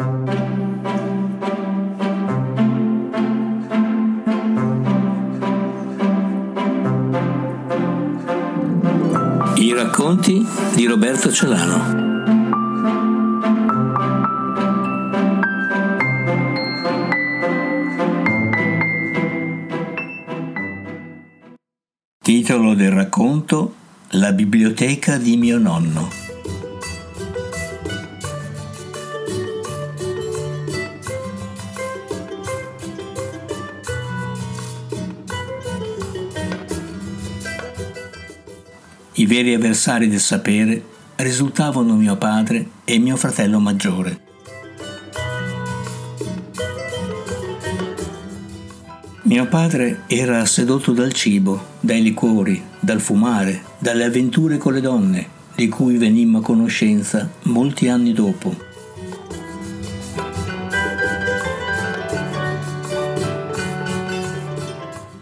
I racconti di Roberto Celano. Titolo del racconto La biblioteca di mio nonno. Veri avversari del sapere risultavano mio padre e mio fratello maggiore. Mio padre era sedotto dal cibo, dai liquori, dal fumare, dalle avventure con le donne, di cui venimmo a conoscenza molti anni dopo.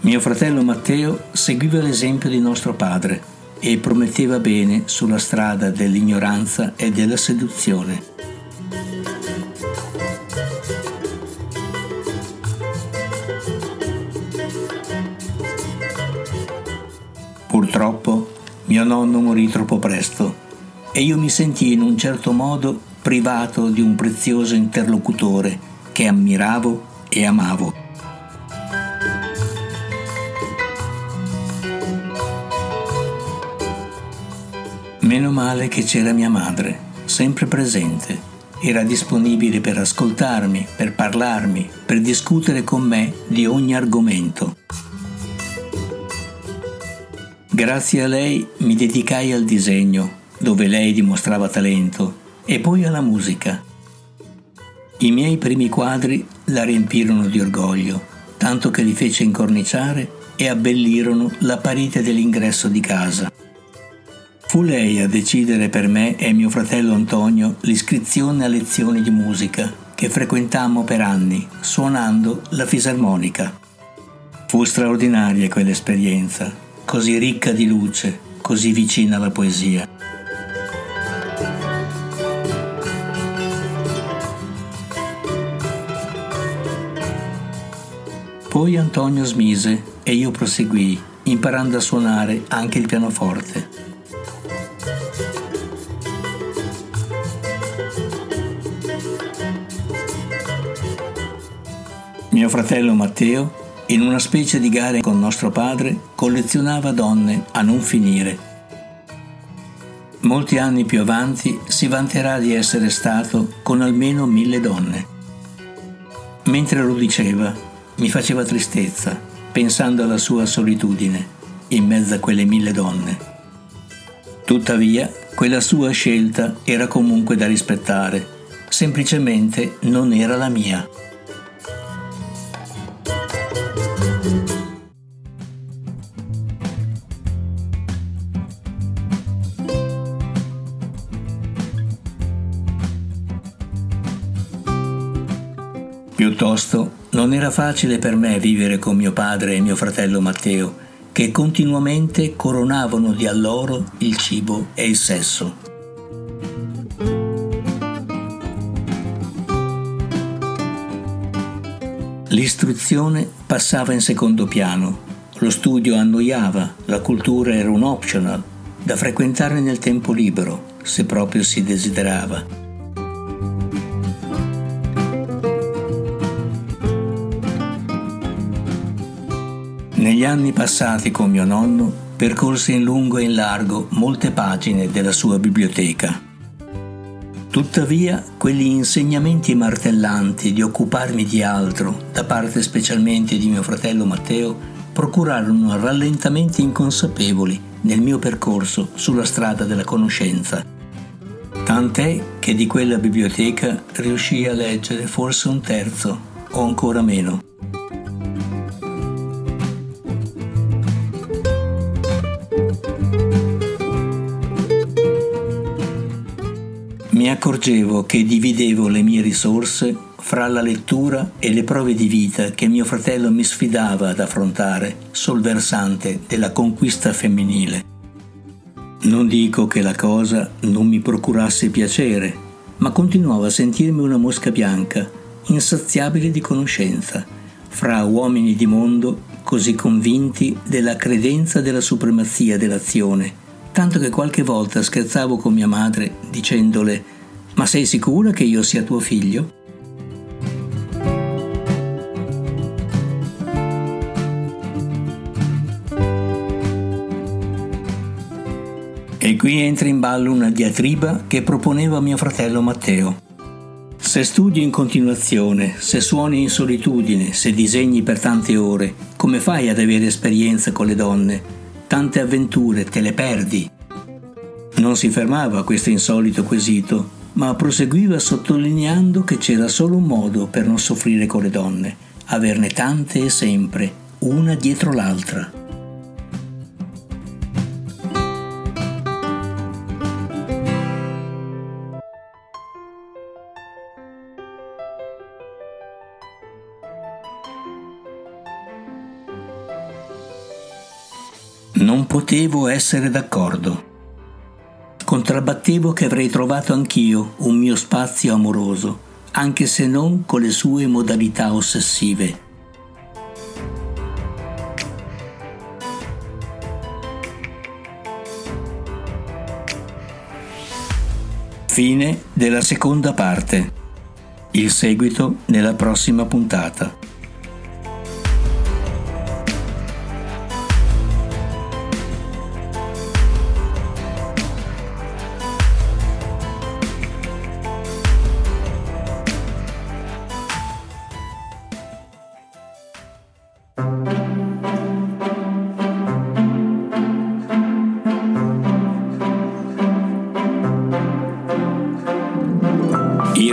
Mio fratello Matteo seguiva l'esempio di nostro padre e prometteva bene sulla strada dell'ignoranza e della seduzione. Purtroppo mio nonno morì troppo presto e io mi sentii in un certo modo privato di un prezioso interlocutore che ammiravo e amavo. Meno male che c'era mia madre, sempre presente. Era disponibile per ascoltarmi, per parlarmi, per discutere con me di ogni argomento. Grazie a lei mi dedicai al disegno, dove lei dimostrava talento, e poi alla musica. I miei primi quadri la riempirono di orgoglio, tanto che li fece incorniciare e abbellirono la parete dell'ingresso di casa. Fu lei a decidere per me e mio fratello Antonio l'iscrizione a lezioni di musica che frequentammo per anni, suonando la fisarmonica. Fu straordinaria quell'esperienza, così ricca di luce, così vicina alla poesia. Poi Antonio smise e io proseguii, imparando a suonare anche il pianoforte. Mio fratello Matteo in una specie di gara con nostro padre, collezionava donne a non finire. Molti anni più avanti si vanterà di essere stato con almeno mille donne. Mentre lo diceva, mi faceva tristezza, pensando alla sua solitudine, in mezzo a quelle mille donne. Tuttavia, quella sua scelta era comunque da rispettare, semplicemente non era la mia. Piuttosto, non era facile per me vivere con mio padre e mio fratello Matteo, che continuamente coronavano di alloro il cibo e il sesso. L'istruzione passava in secondo piano, lo studio annoiava, la cultura era un optional, da frequentare nel tempo libero, se proprio si desiderava. Negli anni passati con mio nonno percorsi in lungo e in largo molte pagine della sua biblioteca. Tuttavia, quegli insegnamenti martellanti di occuparmi di altro, da parte specialmente di mio fratello Matteo, procurarono rallentamenti inconsapevoli nel mio percorso sulla strada della conoscenza. Tant'è che di quella biblioteca riuscii a leggere forse un terzo o ancora meno. Accorgevo che dividevo le mie risorse fra la lettura e le prove di vita che mio fratello mi sfidava ad affrontare sul versante della conquista femminile. Non dico che la cosa non mi procurasse piacere, ma continuavo a sentirmi una mosca bianca, insaziabile di conoscenza, fra uomini di mondo così convinti della credenza della supremazia dell'azione, tanto che qualche volta scherzavo con mia madre dicendole Ma sei sicura che io sia tuo figlio? E qui entra in ballo una diatriba che proponeva mio fratello Matteo. Se studi in continuazione, se suoni in solitudine, se disegni per tante ore, come fai ad avere esperienza con le donne? Tante avventure te le perdi. Non si fermava a questo insolito quesito, ma proseguiva sottolineando che c'era solo un modo per non soffrire con le donne, averne tante e sempre, una dietro l'altra. Non potevo essere d'accordo. Contrabbattevo che avrei trovato anch'io un mio spazio amoroso, anche se non con le sue modalità ossessive. Fine della seconda parte. Il seguito nella prossima puntata.